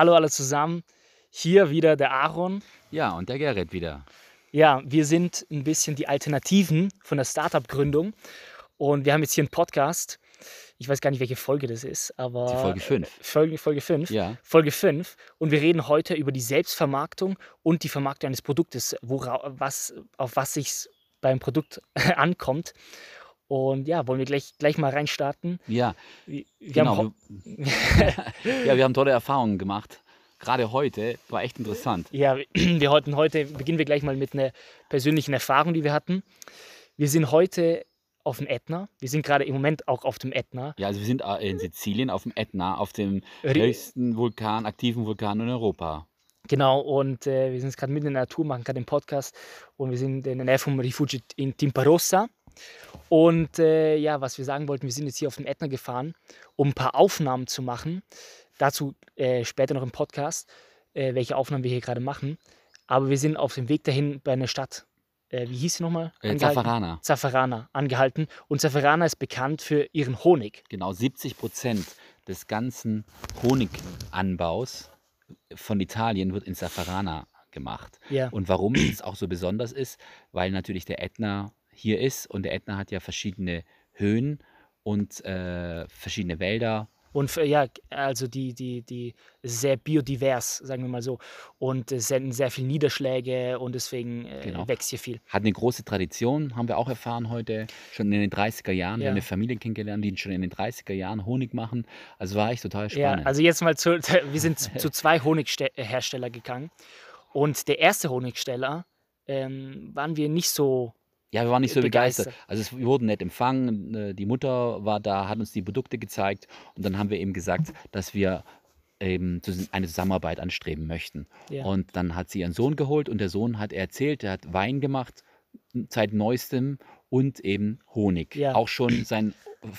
Hallo alle zusammen. Hier wieder der Aaron. Ja, und der Gerrit wieder. Ja, wir sind ein bisschen die Alternativen von der Startup-Gründung. Und wir haben jetzt hier einen Podcast. Ich weiß gar nicht, welche Folge das ist, aber. Die Folge 5. Folge, Folge 5. Ja. Folge 5. Und wir reden heute über die Selbstvermarktung und die Vermarktung eines Produktes, wora, was, auf was sich beim Produkt ankommt. Und ja, wollen wir gleich, gleich mal reinstarten? Ja, Wir wir genau. haben ja, wir haben tolle Erfahrungen gemacht. Gerade heute war echt interessant. Ja, wir heute, heute beginnen wir gleich mal mit einer persönlichen Erfahrung, die wir hatten. Wir sind heute auf dem Ätna. Wir sind gerade im Moment auch auf dem Ätna. Ja, also wir sind äh, in Sizilien auf dem Ätna, auf dem höchsten Vulkan, aktiven Vulkan in Europa. Genau, und äh, wir sind gerade mitten in der Natur, machen gerade den Podcast und wir sind in der Nähe vom Rifugio in Timparossa. Und äh, ja, was wir sagen wollten, wir sind jetzt hier auf dem Ätna gefahren, um ein paar Aufnahmen zu machen. Dazu äh, später noch im Podcast, äh, welche Aufnahmen wir hier gerade machen. Aber wir sind auf dem Weg dahin bei einer Stadt. Äh, wie hieß sie nochmal? Äh, Angehalten? Zaffarana. Zaffarana angehalten. Und Zaffarana ist bekannt für ihren Honig. Genau, 70 Prozent des ganzen Honiganbaus von Italien wird in Zaffarana gemacht. Ja. Und warum es auch so besonders ist, weil natürlich der Ätna hier ist und der Ätna hat ja verschiedene Höhen und äh, verschiedene Wälder. Und für, ja, also die, die, die sehr biodivers, sagen wir mal so. Und es sind sehr viele Niederschläge und deswegen äh, Genau. wächst hier viel. Hat eine große Tradition, haben wir auch erfahren heute, schon in den 30er Jahren. Wir Ja. haben eine Familie kennengelernt, die schon in den 30er Jahren Honig machen. Also war echt total Ja, spannend. also jetzt mal zu, wir sind zu, zwei Honighersteller gegangen. Und der erste Honigsteller ähm, waren wir nicht so Ja, wir waren nicht so begeistert. begeistert. Also wir wurden nett empfangen. äh, Die Mutter war da, hat uns die Produkte gezeigt und dann haben wir eben gesagt, dass wir eben eine Zusammenarbeit anstreben möchten. Ja. Und dann hat sie ihren Sohn geholt und der Sohn hat erzählt, der hat Wein gemacht seit neuestem und eben Honig. Ja. Auch schon sein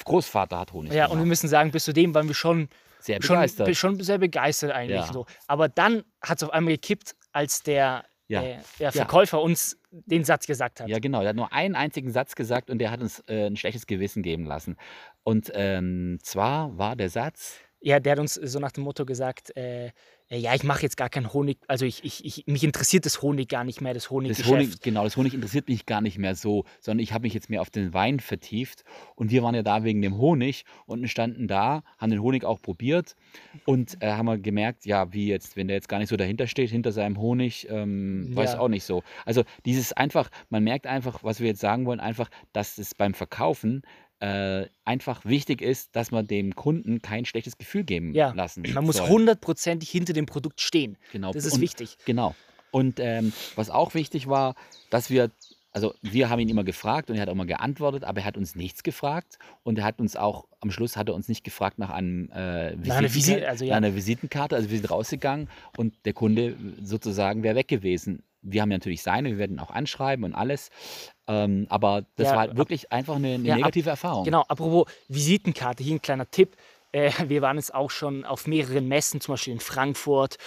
Großvater hat Honig Ja, und wir gemacht. müssen sagen, bis zu dem waren wir schon, Sehr schon, begeistert. schon sehr begeistert eigentlich. Ja. So. Aber dann hat es auf einmal gekippt, als der, Ja. äh, der Verkäufer uns den Satz gesagt hat. Ja, genau. Er hat nur einen einzigen Satz gesagt und der hat uns äh, ein schlechtes Gewissen geben lassen. Und ähm, zwar war der Satz, Ja, der hat uns so nach dem Motto gesagt, äh, äh, ja, ich mache jetzt gar keinen Honig, also ich, ich, ich, mich interessiert das Honig gar nicht mehr, das das Honiggeschäft. Honig, genau, das Honig interessiert mich gar nicht mehr so, sondern ich habe mich jetzt mehr auf den Wein vertieft. Und wir waren ja da wegen dem Honig und standen da, haben den Honig auch probiert und äh, haben wir gemerkt, ja, wie jetzt, wenn der jetzt gar nicht so dahinter steht, hinter seinem Honig, ähm, weiß Ja. auch nicht so. Also dieses einfach, man merkt einfach, was wir jetzt sagen wollen, einfach, dass es beim Verkaufen äh, einfach wichtig ist, dass man dem Kunden kein schlechtes Gefühl geben Ja, lassen Man muss hundertprozentig hinter dem Produkt stehen. Genau. Das ist und, wichtig. Genau. Und ähm, was auch wichtig war, dass wir, also wir haben ihn immer gefragt und er hat auch immer geantwortet, aber er hat uns nichts gefragt und er hat uns auch, am Schluss hat er uns nicht gefragt nach einem äh, Nach einer Visi- Visitenkarte- also ja. nach einer Visitenkarte. Also wir sind rausgegangen und der Kunde sozusagen wäre weg gewesen. Wir haben ja natürlich seine, wir werden auch anschreiben und alles. Ähm, aber das Ja, war halt ab- wirklich einfach eine, eine Ja, ab- negative Erfahrung. Genau, apropos Visitenkarte, hier ein kleiner Tipp. Äh, wir waren jetzt auch schon auf mehreren Messen, zum Beispiel in Frankfurt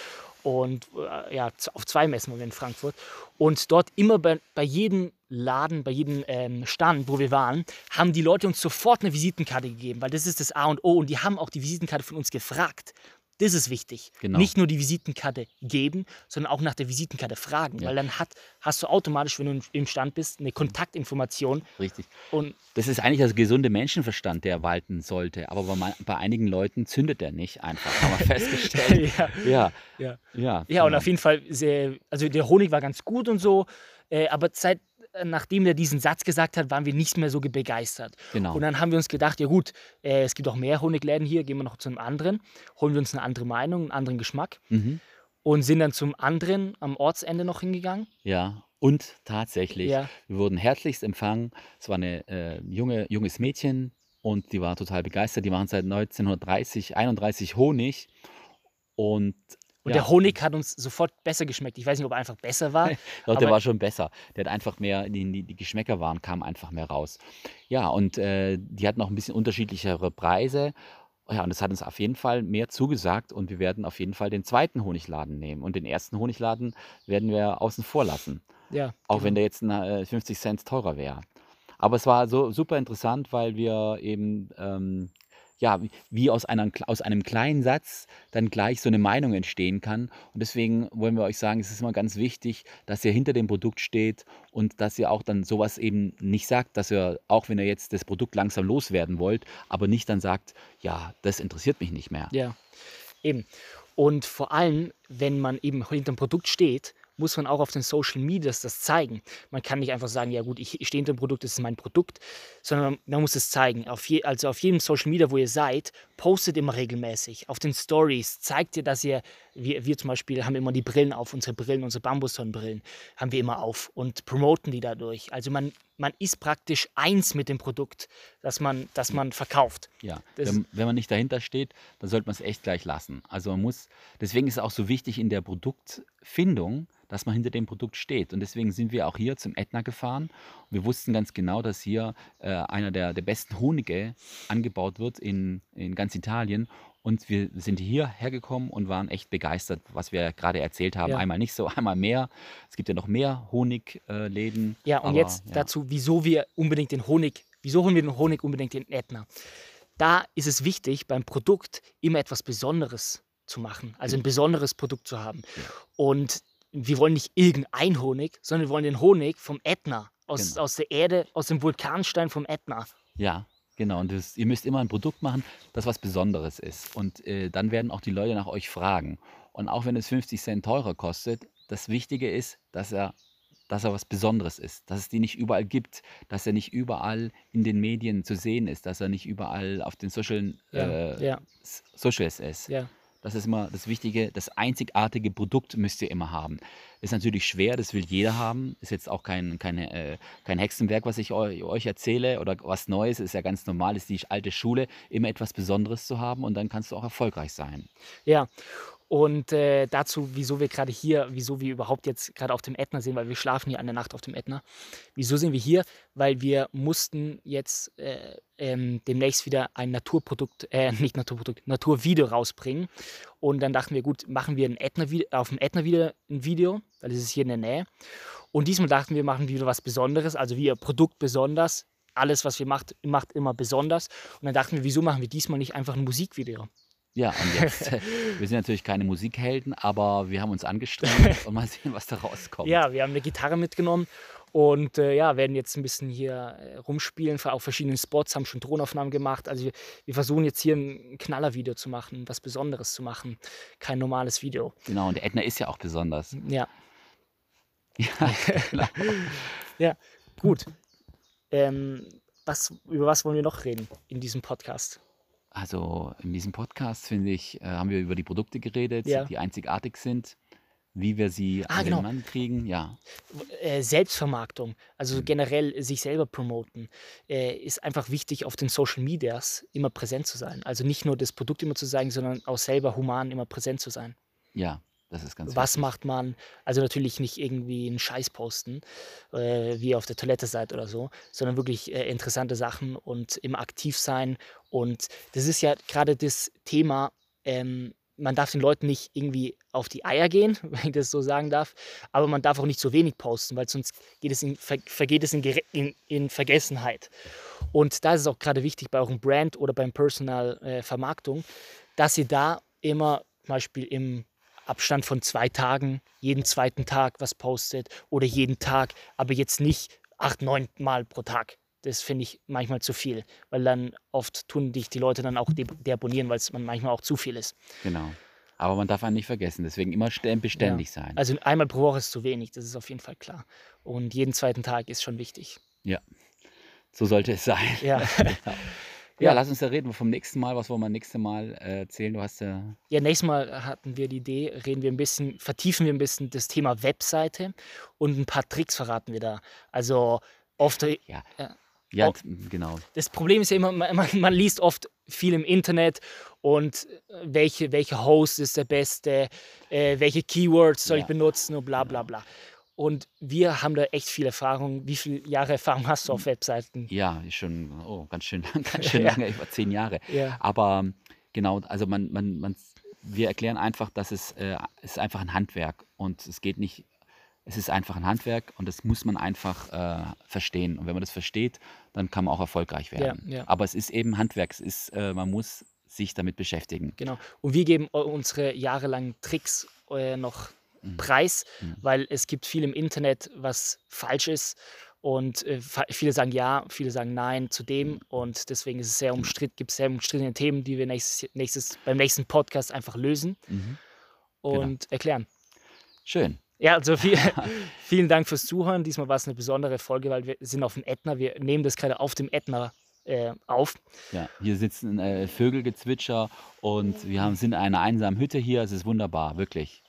und äh, ja, auf zwei Messen waren wir in Frankfurt. Und dort immer bei, bei jedem Laden, bei jedem ähm, Stand, wo wir waren, haben die Leute uns sofort eine Visitenkarte gegeben, weil das ist das A und O. Und die haben auch die Visitenkarte von uns gefragt. Das ist wichtig. Genau. Nicht nur die Visitenkarte geben, sondern auch nach der Visitenkarte fragen. Ja. Weil dann hat, hast du automatisch, wenn du im- Stand bist, eine Kontaktinformation. Richtig. Und Das ist eigentlich der gesunde Menschenverstand, der walten sollte. Aber bei, man- bei einigen Leuten zündet der nicht einfach. Haben wir festgestellt. ja, ja, ja. ja. Ja, und genau. auf jeden Fall, sehr, also der Honig war ganz gut und so, äh, aber seit, nachdem er diesen Satz gesagt hat, waren wir nicht mehr so ge- begeistert. Genau. Und dann haben wir uns gedacht, ja gut, äh, es gibt auch mehr Honigläden hier, gehen wir noch zu einem anderen, holen wir uns eine andere Meinung, einen anderen Geschmack Mhm. und sind dann zum anderen am Ortsende noch hingegangen. Ja, und tatsächlich, Ja. wir wurden herzlichst empfangen. Es war ein äh, junge, junges Mädchen und die war total begeistert. Die machen seit 1930, 31 Honig. Und, Und ja, der Honig hat uns sofort besser geschmeckt. Ich weiß nicht, ob er einfach besser war. Doch, der war schon besser. Der hat einfach mehr, die, die, Geschmäcker waren, kamen einfach mehr raus. Ja, und äh, die hatten auch ein bisschen unterschiedlichere Preise. Ja, und das hat uns auf jeden Fall mehr zugesagt und wir werden auf jeden Fall den zweiten Honigladen nehmen. Und den ersten Honigladen werden wir außen vor lassen. Ja, Auch wenn der jetzt äh, 50 Cent teurer wäre. Aber es war so super interessant, weil wir eben ähm, ja, wie aus, einer, aus einem kleinen Satz dann gleich so eine Meinung entstehen kann. Und deswegen wollen wir euch sagen, es ist immer ganz wichtig, dass ihr hinter dem Produkt steht und dass ihr auch dann sowas eben nicht sagt, dass ihr, auch wenn ihr jetzt das Produkt langsam loswerden wollt, aber nicht dann sagt, ja, das interessiert mich nicht mehr. Ja, eben. Und vor allem, wenn man eben hinter dem Produkt steht muss man auch auf den Social Medias das zeigen. Man kann nicht einfach sagen, ja gut, ich stehe hinter dem Produkt, das ist mein Produkt, sondern man muss es zeigen. Auf je, also auf jedem Social Media, wo ihr seid, postet immer regelmäßig. Auf den Stories zeigt ihr, dass ihr, wir, wir zum Beispiel haben immer die Brillen auf, unsere Brillen, unsere Bambussonnenbrillen haben wir immer auf und promoten die dadurch. Also man, man ist praktisch eins mit dem Produkt, das man, das man verkauft. Ja, wenn, wenn man nicht dahinter steht, dann sollte man es echt gleich lassen. Also man muss, deswegen ist es auch so wichtig in der Produktfindung, dass man hinter dem Produkt steht. Und deswegen sind wir auch hier zum Ätna gefahren. Wir wussten ganz genau, dass hier äh, einer der, der besten Honige angebaut wird in, in ganz Italien. Und wir sind hierher gekommen und waren echt begeistert, was wir gerade erzählt haben. Ja. Einmal nicht so, einmal mehr. Es gibt ja noch mehr Honigläden. Äh, ja, und aber, jetzt ja. dazu, wieso wir unbedingt den Honig, wieso holen wir den Honig unbedingt in Ätna? Da ist es wichtig, beim Produkt immer etwas Besonderes zu machen, also ein besonderes Produkt zu haben. Und wir wollen nicht irgendein Honig, sondern wir wollen den Honig vom Ätna, aus, genau. aus der Erde, aus dem Vulkanstein vom Ätna. Ja, genau. Und das, ihr müsst immer ein Produkt machen, das was Besonderes ist. Und äh, dann werden auch die Leute nach euch fragen. Und auch wenn es 50 Cent teurer kostet, das Wichtige ist, dass er dass er was Besonderes ist, dass es die nicht überall gibt, dass er nicht überall in den Medien zu sehen ist, dass er nicht überall auf den Social, ja, äh, ja. Socials ist. Ja. Das ist immer das Wichtige. Das einzigartige Produkt müsst ihr immer haben. Ist natürlich schwer, das will jeder haben. Ist jetzt auch kein, keine, äh, kein Hexenwerk, was ich euch, euch erzähle oder was Neues. Ist ja ganz normal, ist die alte Schule, immer etwas Besonderes zu haben und dann kannst du auch erfolgreich sein. Ja, und äh, dazu, wieso wir gerade hier, wieso wir überhaupt jetzt gerade auf dem Ätna sind, weil wir schlafen hier eine Nacht auf dem Ätna. Wieso sind wir hier? Weil wir mussten jetzt äh, ähm, demnächst wieder ein Naturprodukt, äh, nicht Naturprodukt, Naturvideo rausbringen. Und dann dachten wir, gut, machen wir ein Ätna, auf dem Ätna wieder ein Video, weil es ist hier in der Nähe. Und diesmal dachten wir, machen wieder was Besonderes, also wir Produkt besonders. Alles, was wir macht, macht immer besonders. Und dann dachten wir, wieso machen wir diesmal nicht einfach ein Musikvideo? Ja, und jetzt, wir sind natürlich keine Musikhelden, aber wir haben uns angestrengt und mal sehen, was da rauskommt. Ja, wir haben eine Gitarre mitgenommen und äh, ja, werden jetzt ein bisschen hier äh, rumspielen, auf verschiedenen Spots, haben schon Tonaufnahmen gemacht. Also wir, wir versuchen jetzt hier ein Knallervideo zu machen, was Besonderes zu machen, kein normales Video. Genau, und der Edna ist ja auch besonders. Ja. Ja, ja gut. Ähm, was, über was wollen wir noch reden in diesem Podcast? Also in diesem Podcast, finde ich, äh, haben wir über die Produkte geredet, ja. die einzigartig sind, wie wir sie ah, an genau. den Mann kriegen. Ja. Äh, Selbstvermarktung, also mhm. generell sich selber promoten, äh, ist einfach wichtig, auf den Social Medias immer präsent zu sein. Also nicht nur das Produkt immer zu zeigen, sondern auch selber human immer präsent zu sein. Ja, das ist ganz Was wichtig. macht man? Also natürlich nicht irgendwie einen Scheiß posten, äh, wie ihr auf der Toilette seid oder so, sondern wirklich äh, interessante Sachen und immer aktiv sein. Und das ist ja gerade das Thema, ähm, man darf den Leuten nicht irgendwie auf die Eier gehen, wenn ich das so sagen darf, aber man darf auch nicht zu wenig posten, weil sonst geht es in, ver, vergeht es in, in, in, Vergessenheit. Und da ist es auch gerade wichtig bei eurem Brand oder beim Personal äh, Vermarktung, dass ihr da immer zum Beispiel im Abstand von zwei Tagen, jeden zweiten Tag was postet oder jeden Tag, aber jetzt nicht acht, neun Mal pro Tag. Das finde ich manchmal zu viel, weil dann oft tun dich die Leute dann auch deabonnieren, weil es manchmal auch zu viel ist. Genau. Aber man darf einen nicht vergessen, deswegen immer beständig ja. sein. Also einmal pro Woche ist zu wenig, das ist auf jeden Fall klar. Und jeden zweiten Tag ist schon wichtig. Ja, so sollte es sein. Ja. genau. Ja, lass uns da reden vom nächsten Mal. Was wollen wir nächste Mal äh, erzählen? Du hast ja. Ja, nächstes Mal hatten wir die Idee, reden wir ein bisschen, vertiefen wir ein bisschen das Thema Webseite und ein paar Tricks verraten wir da. Also oft. Ja. Äh, ja, genau. Das Problem ist ja immer, man, man, liest oft viel im Internet und äh, welche, welche Host ist der beste, äh, welche Keywords soll ja. ich benutzen und bla bla bla. Und wir haben da echt viel Erfahrung. Wie viele Jahre Erfahrung hast du auf Webseiten? Ja, schon oh, ganz schön, ganz schön lange, über zehn Jahre. Ja. Aber genau, also man, man, man, wir erklären einfach, dass es äh, ist einfach ein Handwerk und es geht nicht es ist einfach ein Handwerk und das muss man einfach äh, verstehen. Und wenn man das versteht, dann kann man auch erfolgreich werden. ja. Aber es ist eben Handwerk, es ist, äh, man muss sich damit beschäftigen. Genau. Und wir geben unsere jahrelangen Tricks äh, noch. Preis, Mhm. weil es gibt viel im Internet, was falsch ist. Und äh, viele sagen ja, viele sagen nein zu dem. Mhm. Und deswegen ist es sehr umstritten, gibt es sehr umstrittene Themen, die wir nächstes, nächstes, beim nächsten Podcast einfach lösen Mhm. und erklären. Schön. Ja, also viel, vielen Dank fürs Zuhören. Diesmal war es eine besondere Folge, weil wir sind auf dem Ätna. Wir nehmen das gerade auf dem Ätna äh, auf. Ja, hier sitzen äh, Vögelgezwitscher und wir haben, sind in einer einsamen Hütte hier. Es ist wunderbar, wirklich.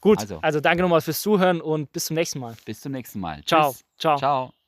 Gut, also, Also. danke nochmal fürs Zuhören und bis zum nächsten Mal. Bis zum nächsten Mal. Ciao. Tschüss. Ciao. Ciao.